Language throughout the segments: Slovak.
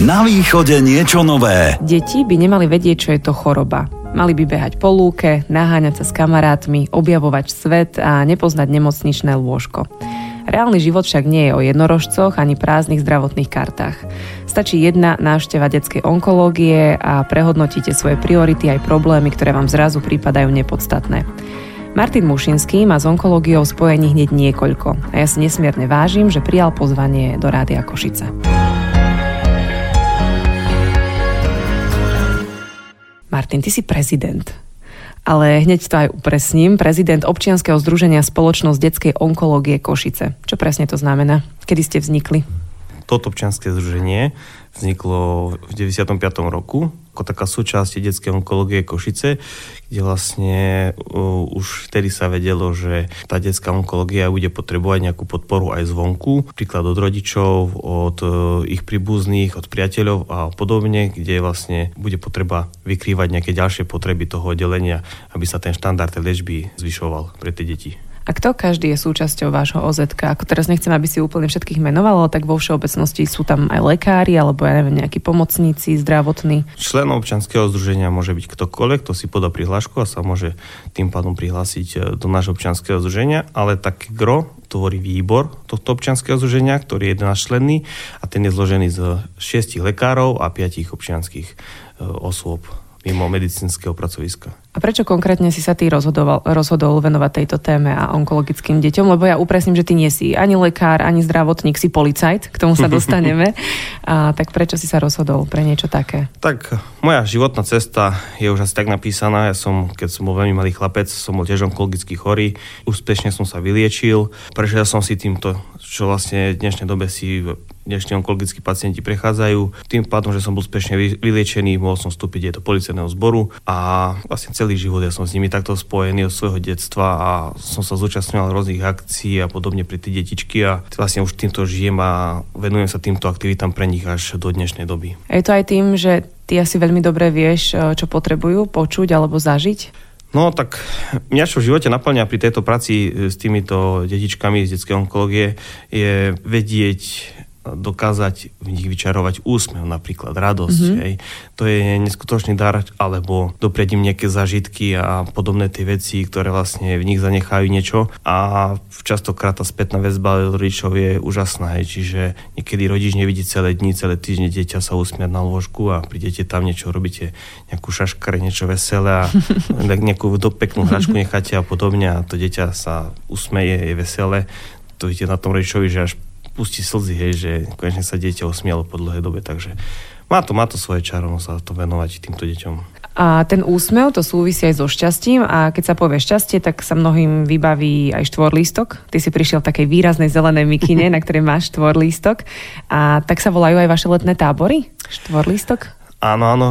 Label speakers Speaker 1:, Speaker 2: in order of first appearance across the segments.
Speaker 1: Na východe niečo nové.
Speaker 2: Deti by nemali vedieť, čo je to choroba. Mali by behať po lúke, naháňať sa s kamarátmi, objavovať svet a nepoznať nemocničné lôžko. Reálny život však nie je o jednorožcoch ani prázdnych zdravotných kartách. Stačí jedna návšteva detskej onkológie a prehodnotíte svoje priority aj problémy, ktoré vám zrazu prípadajú nepodstatné. Martin Mušinský má s onkológiou spojení hneď niekoľko a ja si nesmierne vážim, že prijal pozvanie do Rádia Košice. Martin, ty si prezident. Ale hneď to aj upresním. Prezident občianskeho združenia Spoločnosť detskej onkológie Košice. Čo presne to znamená? Kedy ste vznikli?
Speaker 3: Toto občianske združenie vzniklo v 95. roku ako taká súčasť detskej onkológie Košice, kde vlastne uh, už vtedy sa vedelo, že tá detská onkológia bude potrebovať nejakú podporu aj zvonku, príklad od rodičov, od uh, ich príbuzných, od priateľov a podobne, kde vlastne bude potreba vykrývať nejaké ďalšie potreby toho oddelenia, aby sa ten štandard liečby zvyšoval pre tie deti.
Speaker 2: A kto každý je súčasťou vášho OZ? Ako teraz nechcem, aby si úplne všetkých menoval, ale tak vo všeobecnosti sú tam aj lekári alebo ja neviem, nejakí pomocníci, zdravotní.
Speaker 3: Členom občanského združenia môže byť ktokoľvek, kto si podá prihlášku a sa môže tým pádom prihlásiť e, do nášho občanského združenia, ale tak gro tvorí výbor tohto občianského združenia, ktorý je 11 členný a ten je zložený z 6 lekárov a 5 občianských e, osôb mimo medicínskeho pracoviska.
Speaker 2: A prečo konkrétne si sa ty rozhodol, rozhodol venovať tejto téme a onkologickým deťom? Lebo ja upresním, že ty nie si ani lekár, ani zdravotník, si policajt, k tomu sa dostaneme. a tak prečo si sa rozhodol pre niečo také?
Speaker 3: Tak moja životná cesta je už asi tak napísaná. Ja som, keď som bol veľmi malý chlapec, som bol tiež onkologicky chorý. Úspešne som sa vyliečil. Prešiel som si týmto, čo vlastne v dnešnej dobe si dnešní onkologickí pacienti prechádzajú. Tým pádom, že som bol úspešne vyliečený, mohol som vstúpiť aj do policajného zboru a vlastne celý život ja som s nimi takto spojený od svojho detstva a som sa zúčastňoval rôznych akcií a podobne pri tie detičky a vlastne už týmto žijem a venujem sa týmto aktivitám pre nich až do dnešnej doby.
Speaker 2: A je to aj tým, že ty asi veľmi dobre vieš, e, čo potrebujú počuť alebo zažiť?
Speaker 3: No tak mňa čo v živote naplňa pri tejto práci s týmito detičkami z detskej onkológie je vedieť dokázať v nich vyčarovať úsmev, napríklad radosť. Mm-hmm. Hej. To je neskutočný dar, alebo dopriať im nejaké zažitky a podobné tie veci, ktoré vlastne v nich zanechajú niečo. A častokrát tá spätná väzba rodičov je úžasná. Hej. Čiže niekedy rodič nevidí celé dni, celé týždne dieťa sa usmiať na lôžku a prídete tam niečo, robíte nejakú šaškare, niečo veselé a nejakú peknú hračku necháte a podobne a to dieťa sa usmeje, je veselé. To vidíte na tom rodičovi, že až pustí slzy, hej, že konečne sa dieťa osmialo po dlhej dobe, takže má to, má to svoje čaro, sa to venovať týmto deťom.
Speaker 2: A ten úsmev to súvisí aj so šťastím a keď sa povie šťastie, tak sa mnohým vybaví aj štvorlístok. Ty si prišiel v takej výraznej zelenej mikine, na ktorej máš štvorlístok. A tak sa volajú aj vaše letné tábory? Štvorlístok?
Speaker 3: Áno, áno,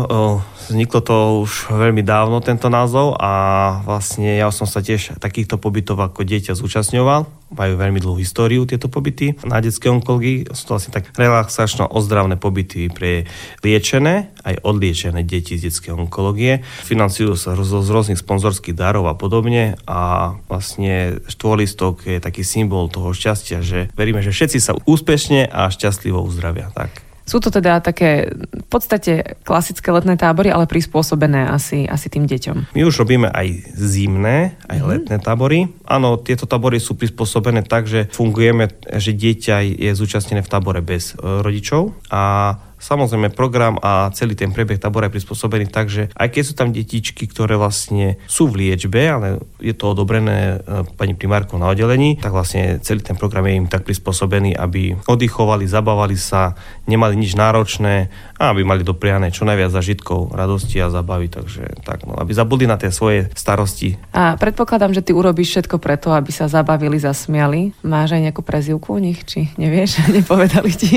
Speaker 3: vzniklo to už veľmi dávno, tento názov a vlastne ja som sa tiež takýchto pobytov ako dieťa zúčastňoval. Majú veľmi dlhú históriu tieto pobyty na detskej onkológii. Sú to vlastne tak relaxačno ozdravné pobyty pre liečené aj odliečené deti z detskej onkológie. Financujú sa z, rôznych sponzorských darov a podobne a vlastne štvorlistok je taký symbol toho šťastia, že veríme, že všetci sa úspešne a šťastlivo uzdravia. Tak.
Speaker 2: Sú to teda také v podstate klasické letné tábory, ale prispôsobené asi, asi tým deťom.
Speaker 3: My už robíme aj zimné, aj mm-hmm. letné tábory. Áno, tieto tábory sú prispôsobené tak, že fungujeme, že dieťa je zúčastnené v tábore bez e, rodičov a Samozrejme, program a celý ten prebieh tábora je prispôsobený tak, že aj keď sú tam detičky, ktoré vlastne sú v liečbe, ale je to odobrené e, pani primárkou na oddelení, tak vlastne celý ten program je im tak prispôsobený, aby oddychovali, zabávali sa, nemali nič náročné a aby mali dopriané čo najviac zažitkov, radosti a zabavy, takže tak, no, aby zabudli na tie svoje starosti.
Speaker 2: A predpokladám, že ty urobíš všetko preto, aby sa zabavili, zasmiali. Máš aj nejakú prezivku u nich, či nevieš? Nepovedali ti?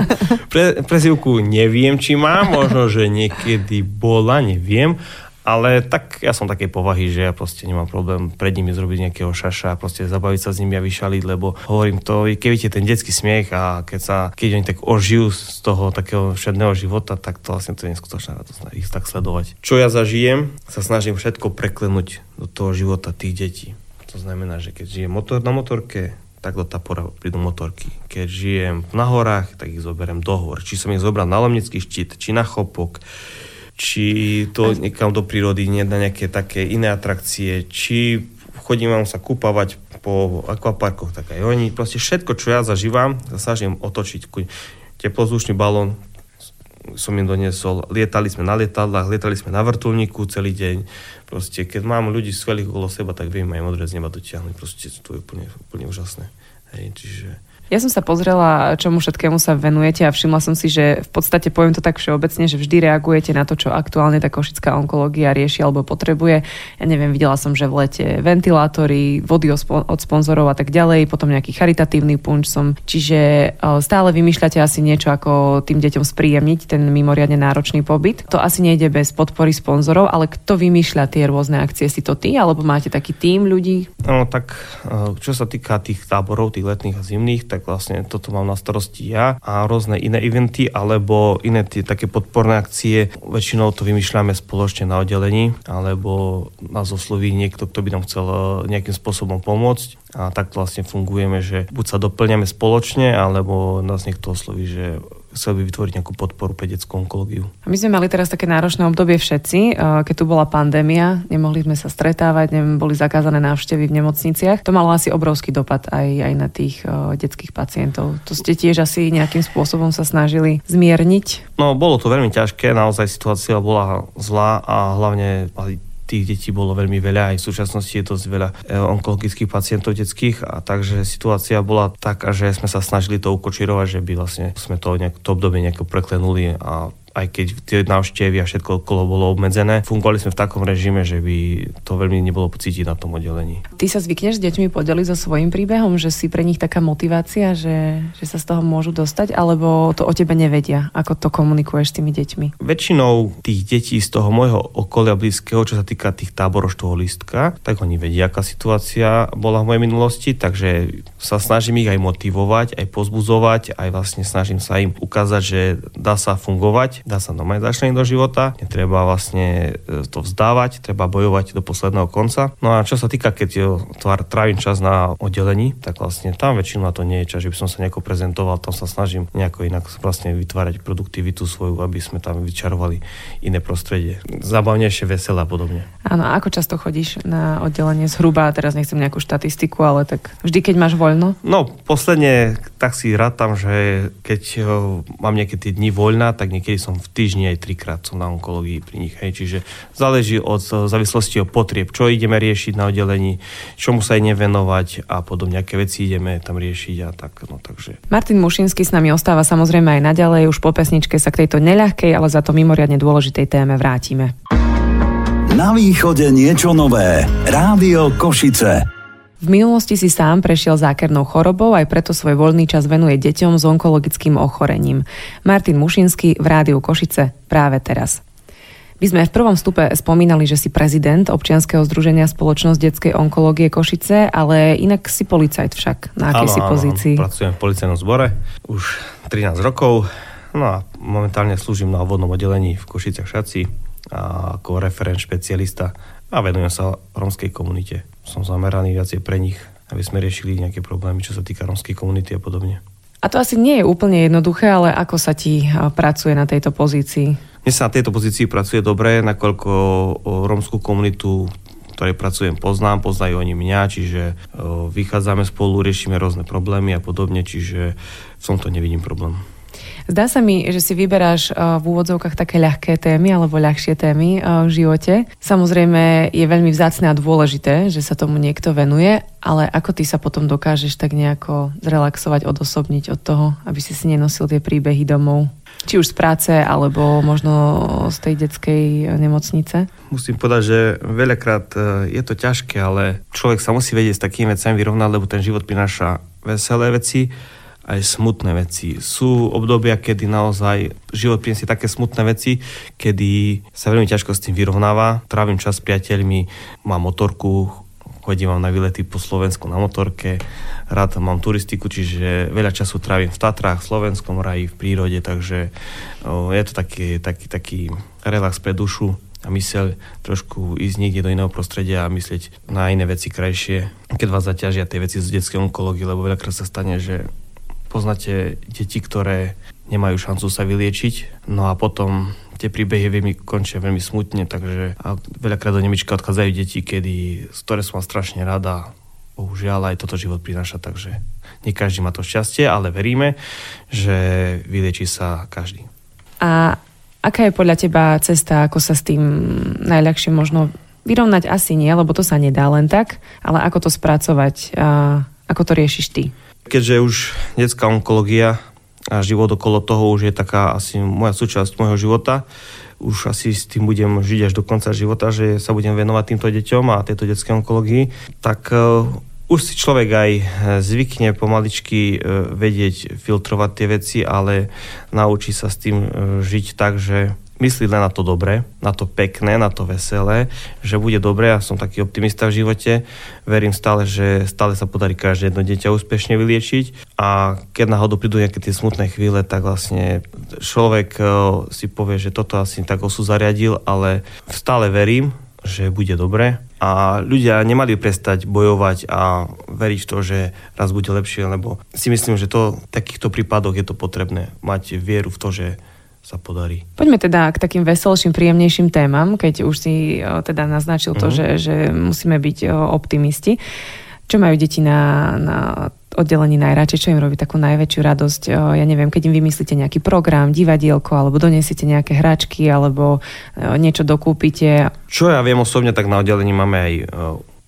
Speaker 3: Pre, prezivku neviem, či má, možno, že niekedy bola, neviem, ale tak ja som takej povahy, že ja proste nemám problém pred nimi zrobiť nejakého šaša a proste zabaviť sa s nimi a vyšaliť, lebo hovorím to, keď vidíte ten detský smiech a keď sa, keď oni tak ožijú z toho takého všedného života, tak to vlastne to je neskutočná radosť ich tak sledovať. Čo ja zažijem, sa snažím všetko preklenúť do toho života tých detí. To znamená, že keď žijem motor na motorke, tak do Tapora prídu motorky. Keď žijem na horách, tak ich zoberiem do hor. Či som ich zobral na Lomnický štít, či na Chopok, či to niekam do prírody, nie na nejaké také iné atrakcie, či chodím vám sa kúpavať po akvaparkoch, tak aj oni. Proste všetko, čo ja zažívam, snažím otočiť. Teplozdušný balón som im doniesol. Lietali sme na lietadlách, lietali sme na vrtulníku celý deň. Proste, keď mám ľudí skvelých okolo seba, tak viem aj modré z neba dotiahnuť. Proste to je úplne, úplne úžasné. Hej, čiže
Speaker 2: ja som sa pozrela, čomu všetkému sa venujete a všimla som si, že v podstate poviem to tak všeobecne, že vždy reagujete na to, čo aktuálne tá košická onkológia rieši alebo potrebuje. Ja neviem, videla som, že v lete ventilátory, vody od sponzorov a tak ďalej, potom nejaký charitatívny punč som. Čiže stále vymýšľate asi niečo, ako tým deťom spríjemniť ten mimoriadne náročný pobyt. To asi nejde bez podpory sponzorov, ale kto vymýšľa tie rôzne akcie? Si to ty, alebo máte taký tým ľudí?
Speaker 3: No tak, čo sa týka tých táborov, tých letných a zimných, tak tak vlastne toto mám na starosti ja a rôzne iné eventy alebo iné tie také podporné akcie. Väčšinou to vymýšľame spoločne na oddelení alebo nás osloví niekto, kto by nám chcel eh, nejakým spôsobom pomôcť a takto vlastne fungujeme, že buď sa doplňame spoločne alebo nás niekto osloví, že chcel by vytvoriť nejakú podporu pre detskú onkológiu.
Speaker 2: A my sme mali teraz také náročné obdobie všetci, keď tu bola pandémia, nemohli sme sa stretávať, boli zakázané návštevy v nemocniciach. To malo asi obrovský dopad aj, aj na tých detských pacientov. To ste tiež asi nejakým spôsobom sa snažili zmierniť?
Speaker 3: No, bolo to veľmi ťažké, naozaj situácia bola zlá a hlavne tých detí bolo veľmi veľa, aj v súčasnosti je dosť veľa e, onkologických pacientov detských a takže situácia bola taká, že sme sa snažili to ukočirovať, že by vlastne sme to, nejak, to obdobie nejako preklenuli a aj keď tie návštevy a všetko okolo bolo obmedzené. Fungovali sme v takom režime, že by to veľmi nebolo pocítiť na tom oddelení.
Speaker 2: Ty sa zvykneš s deťmi podeliť so svojím príbehom, že si pre nich taká motivácia, že, že sa z toho môžu dostať, alebo to o tebe nevedia? Ako to komunikuješ s tými deťmi?
Speaker 3: Väčšinou tých detí z toho môjho okolia blízkeho, čo sa týka tých táborov toho listka, tak oni vedia, aká situácia bola v mojej minulosti, takže sa snažím ich aj motivovať, aj pozbudzovať, aj vlastne snažím sa im ukázať, že dá sa fungovať dá sa normálne začleniť do života, netreba vlastne e, to vzdávať, treba bojovať do posledného konca. No a čo sa týka, keď trávim čas na oddelení, tak vlastne tam väčšinou na to nie je čas, že by som sa nejako prezentoval, tam sa snažím nejako inak vlastne vytvárať produktivitu svoju, aby sme tam vyčarovali iné prostredie. Zabavnejšie, veselé a podobne.
Speaker 2: Áno, a ako často chodíš na oddelenie zhruba, teraz nechcem nejakú štatistiku, ale tak vždy, keď máš voľno?
Speaker 3: No, posledne tak si rátam, že keď e, mám tie dni voľna, tak niekedy som som v týždni aj trikrát som na onkológii pri nich. Hej. Čiže záleží od závislosti od potrieb, čo ideme riešiť na oddelení, čomu sa aj nevenovať a podobne, aké veci ideme tam riešiť a tak. No, takže.
Speaker 2: Martin Mušinský s nami ostáva samozrejme aj naďalej. Už po pesničke sa k tejto neľahkej, ale za to mimoriadne dôležitej téme vrátime.
Speaker 1: Na východe niečo nové. Rádio Košice.
Speaker 2: V minulosti si sám prešiel zákernou chorobou, aj preto svoj voľný čas venuje deťom s onkologickým ochorením. Martin Mušinský v Rádiu Košice práve teraz. My sme v prvom stupe spomínali, že si prezident občianskeho združenia Spoločnosť detskej onkológie Košice, ale inak si policajt však. Na akej áno, si pozícii?
Speaker 3: Áno, pracujem v policajnom zbore už 13 rokov. No a momentálne slúžim na obvodnom oddelení v Košiciach Šaci ako referent špecialista a venujem sa rómskej komunite som zameraný viacej pre nich, aby sme riešili nejaké problémy, čo sa týka romskej komunity a podobne.
Speaker 2: A to asi nie je úplne jednoduché, ale ako sa ti pracuje na tejto pozícii?
Speaker 3: Mne sa na tejto pozícii pracuje dobre, nakoľko rómskú komunitu ktorej pracujem, poznám, poznajú oni mňa, čiže vychádzame spolu, riešime rôzne problémy a podobne, čiže v tomto nevidím problém.
Speaker 2: Zdá sa mi, že si vyberáš eh, v úvodzovkách také ľahké témy alebo ľahšie témy eh, v živote. Samozrejme je veľmi vzácne a dôležité, že sa tomu niekto venuje, ale ako ty sa potom dokážeš tak nejako zrelaxovať, odosobniť od toho, aby si si nenosil tie príbehy domov? Či už z práce, alebo možno z tej detskej nemocnice?
Speaker 3: Musím povedať, že veľakrát eh, je to ťažké, ale človek sa musí vedieť s takými vecami vyrovnať, lebo ten život prináša veselé veci aj smutné veci. Sú obdobia, kedy naozaj život prinesie také smutné veci, kedy sa veľmi ťažko s tým vyrovnáva. Trávim čas s priateľmi, mám motorku, chodím vám na výlety po Slovensku na motorke, rád mám turistiku, čiže veľa času trávim v Tatrách, v Slovenskom raji, v prírode, takže je to taký, taký, taký relax pre dušu a myseľ trošku ísť niekde do iného prostredia a myslieť na iné veci krajšie, keď vás zaťažia tie veci z detskej onkológie, lebo veľakrát sa stane, že poznáte deti, ktoré nemajú šancu sa vyliečiť, no a potom tie príbehy veľmi končia veľmi smutne, takže a veľakrát do Nemička odchádzajú deti, kedy, ktoré som strašne rada, bohužiaľ aj toto život prináša, takže nie každý má to šťastie, ale veríme, že vylieči sa každý.
Speaker 2: A aká je podľa teba cesta, ako sa s tým najľahšie možno vyrovnať? Asi nie, lebo to sa nedá len tak, ale ako to spracovať a ako to riešiš ty?
Speaker 3: Keďže už detská onkológia a život okolo toho už je taká asi moja súčasť môjho života. Už asi s tým budem žiť až do konca života, že sa budem venovať týmto deťom a tejto detskej onkológii. Tak uh, už si človek aj zvykne pomaličky uh, vedieť filtrovať tie veci, ale naučí sa s tým uh, žiť tak, že myslí len na to dobré, na to pekné, na to veselé, že bude dobré. A som taký optimista v živote. Verím stále, že stále sa podarí každé jedno dieťa úspešne vyliečiť. A keď náhodou prídu nejaké tie smutné chvíle, tak vlastne človek eh, si povie, že toto asi tak osu zariadil, ale stále verím, že bude dobre. A ľudia nemali prestať bojovať a veriť v to, že raz bude lepšie, lebo si myslím, že to v takýchto prípadoch je to potrebné mať vieru v to, že sa podarí.
Speaker 2: Poďme teda k takým veselším, príjemnejším témam, keď už si teda naznačil to, uh-huh. že, že musíme byť optimisti. Čo majú deti na, na oddelení najradšej, čo im robí takú najväčšiu radosť? Ja neviem, keď im vymyslíte nejaký program, divadielko, alebo donesiete nejaké hračky, alebo niečo dokúpite.
Speaker 3: Čo ja viem osobne, tak na oddelení máme aj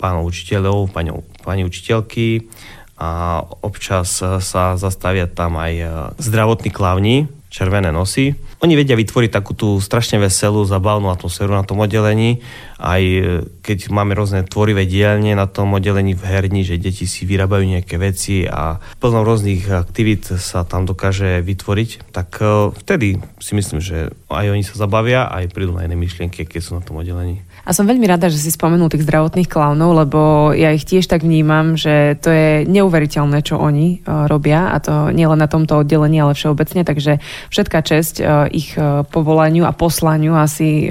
Speaker 3: pánov učiteľov, pani, pani učiteľky a občas sa zastavia tam aj zdravotní klavni, červené nosy. Oni vedia vytvoriť takú tú strašne veselú, zabavnú atmosféru na tom oddelení, aj e, keď máme rôzne tvorivé dielne na tom oddelení v herni, že deti si vyrábajú nejaké veci a plno rôznych aktivít sa tam dokáže vytvoriť, tak e, vtedy si myslím, že aj oni sa zabavia, aj prídu na iné myšlienky, keď sú na tom oddelení.
Speaker 2: A som veľmi rada, že si spomenul tých zdravotných klaunov, lebo ja ich tiež tak vnímam, že to je neuveriteľné, čo oni uh, robia a to nielen na tomto oddelení, ale všeobecne, takže všetká česť ich uh, povolaniu a poslaniu asi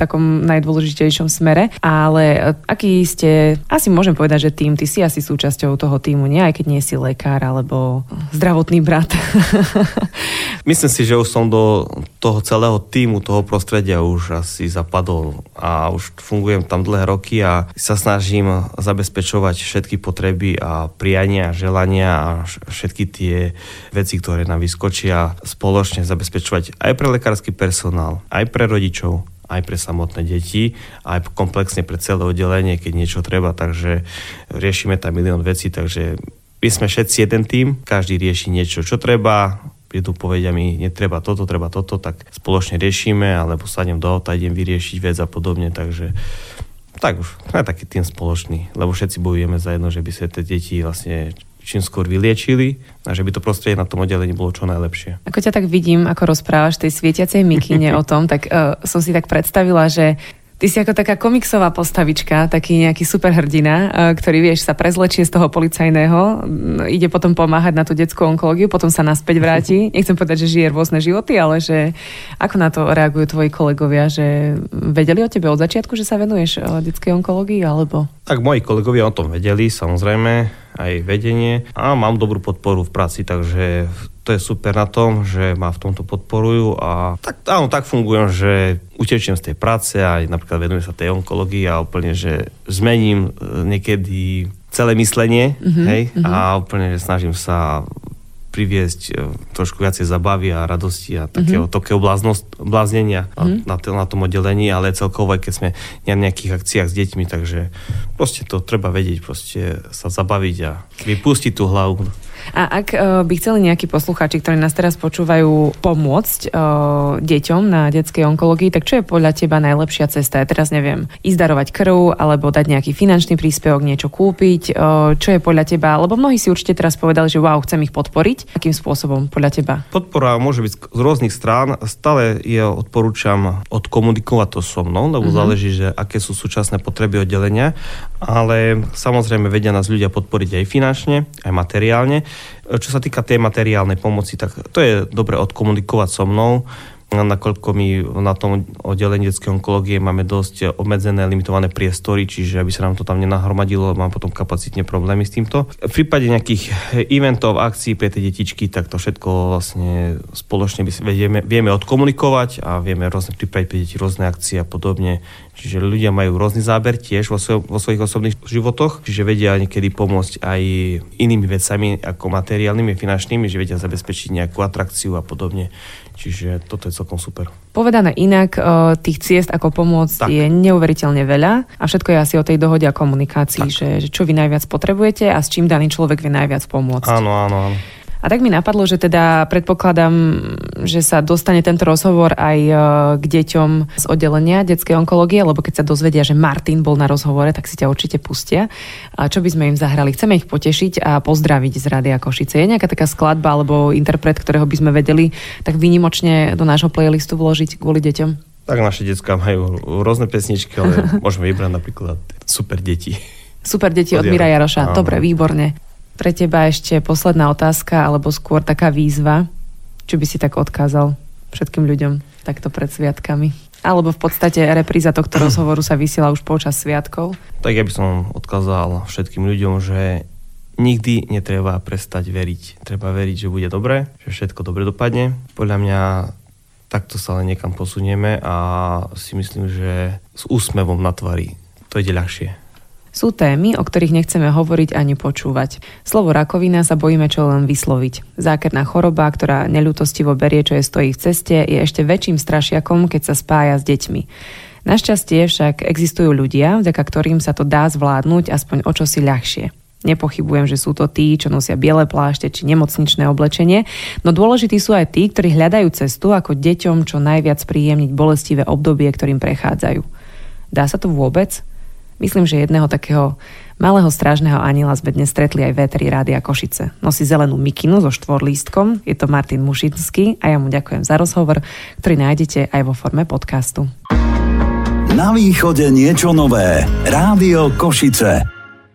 Speaker 2: takom najdôležitejšom smere. Ale e, aký ste, asi môžem povedať, že tým, ty si asi súčasťou toho týmu, nie? Aj keď nie si lekár alebo zdravotný brat.
Speaker 3: Myslím si, že už som do toho celého týmu, toho prostredia už asi zapadol a už fungujem tam dlhé roky a sa snažím zabezpečovať všetky potreby a priania, želania a všetky tie veci, ktoré nám vyskočia spoločne zabezpečovať aj pre lekársky personál, aj pre rodičov, aj pre samotné deti, aj komplexne pre celé oddelenie, keď niečo treba, takže riešime tam milión vecí, takže my sme všetci jeden tým, každý rieši niečo, čo treba, prídu povedia mi, netreba toto, treba toto, tak spoločne riešime, alebo sadnem do auta, idem vyriešiť vec a podobne, takže tak už, je taký tým spoločný, lebo všetci bojujeme za jedno, že by sa tie deti vlastne čím skôr vyliečili a že by to prostredie na tom oddelení bolo čo najlepšie.
Speaker 2: Ako ťa tak vidím, ako rozprávaš tej svietiacej mikine o tom, tak uh, som si tak predstavila, že Ty si ako taká komiksová postavička, taký nejaký superhrdina, e, ktorý, vieš, sa prezlečie z toho policajného, ide potom pomáhať na tú detskú onkológiu, potom sa naspäť vráti. Nechcem povedať, že žije rôzne životy, ale že ako na to reagujú tvoji kolegovia, že vedeli o tebe od začiatku, že sa venuješ e, detskej onkológii, alebo?
Speaker 3: Tak moji kolegovia o tom vedeli, samozrejme, aj vedenie a mám dobrú podporu v práci, takže to je super na tom, že ma v tomto podporujú a tak, áno, tak fungujem, že utečiem z tej práce a napríklad venujem sa tej onkológii a úplne, že zmením e, niekedy celé myslenie, mm-hmm, hej, mm-hmm. a úplne, že snažím sa priviesť e, trošku viacej zabavy a radosti a takého, mm-hmm. takého bláznenia mm-hmm. na, na tom oddelení, ale celkovo aj keď sme na nejakých akciách s deťmi, takže proste to treba vedieť, proste sa zabaviť a vypustiť tú hlavu.
Speaker 2: A ak uh, by chceli nejakí poslucháči, ktorí nás teraz počúvajú, pomôcť uh, deťom na detskej onkológii, tak čo je podľa teba najlepšia cesta? Ja teraz neviem, ísť darovať krv, alebo dať nejaký finančný príspevok, niečo kúpiť. Uh, čo je podľa teba? Lebo mnohí si určite teraz povedali, že wow, chcem ich podporiť. Akým spôsobom podľa teba?
Speaker 3: Podpora môže byť z rôznych strán. Stále je odporúčam odkomunikovať to so mnou, lebo uh-huh. záleží, že aké sú súčasné potreby oddelenia. Ale samozrejme vedia nás ľudia podporiť aj finančne, aj materiálne. Čo sa týka tej materiálnej pomoci, tak to je dobre odkomunikovať so mnou. nakoľko my na tom oddelení detskej onkológie máme dosť obmedzené, limitované priestory, čiže aby sa nám to tam nenahromadilo, mám potom kapacitne problémy s týmto. V prípade nejakých eventov, akcií pre tie detičky, tak to všetko vlastne spoločne vieme, vieme odkomunikovať a vieme rôzne pripraviť pre deti rôzne akcie a podobne. Čiže ľudia majú rôzny záber tiež vo, svoj, vo svojich osobných životoch, čiže vedia niekedy pomôcť aj inými vecami ako materiálnymi, finančnými, že vedia zabezpečiť nejakú atrakciu a podobne. Čiže toto je celkom super.
Speaker 2: Povedané inak, e, tých ciest ako pomôcť tak. je neuveriteľne veľa a všetko je asi o tej dohode a komunikácii, že, že čo vy najviac potrebujete a s čím daný človek vie najviac pomôcť.
Speaker 3: Áno, áno, áno.
Speaker 2: A tak mi napadlo, že teda predpokladám, že sa dostane tento rozhovor aj e, k deťom z oddelenia detskej onkológie, lebo keď sa dozvedia, že Martin bol na rozhovore, tak si ťa určite pustia. A čo by sme im zahrali? Chceme ich potešiť a pozdraviť z Rádia Košice. Je nejaká taká skladba alebo interpret, ktorého by sme vedeli tak výnimočne do nášho playlistu vložiť kvôli deťom?
Speaker 3: Tak naše detská majú rôzne pesničky, ale môžeme vybrať napríklad Super deti.
Speaker 2: Super deti od, od Mira Jaroša. Dobre, výborne. Pre teba ešte posledná otázka, alebo skôr taká výzva, čo by si tak odkázal všetkým ľuďom takto pred sviatkami? Alebo v podstate repríza tohto rozhovoru sa vysiela už počas sviatkov?
Speaker 3: Tak ja by som odkázal všetkým ľuďom, že nikdy netreba prestať veriť. Treba veriť, že bude dobre, že všetko dobre dopadne. Podľa mňa takto sa len niekam posunieme a si myslím, že s úsmevom na tvári to ide ľahšie.
Speaker 2: Sú témy, o ktorých nechceme hovoriť ani počúvať. Slovo rakovina sa bojíme čo len vysloviť. Zákerná choroba, ktorá neľutostivo berie, čo je stojí v ceste, je ešte väčším strašiakom, keď sa spája s deťmi. Našťastie však existujú ľudia, vďaka ktorým sa to dá zvládnuť aspoň o čosi ľahšie. Nepochybujem, že sú to tí, čo nosia biele plášte či nemocničné oblečenie, no dôležití sú aj tí, ktorí hľadajú cestu, ako deťom čo najviac príjemniť bolestivé obdobie, ktorým prechádzajú. Dá sa to vôbec? Myslím, že jedného takého malého strážneho aniela sme dnes stretli aj véteri Rádia Košice. Nosí zelenú mikinu so štvorlístkom, je to Martin Mušinský a ja mu ďakujem za rozhovor, ktorý nájdete aj vo forme podcastu.
Speaker 1: Na východe niečo nové. Rádio Košice.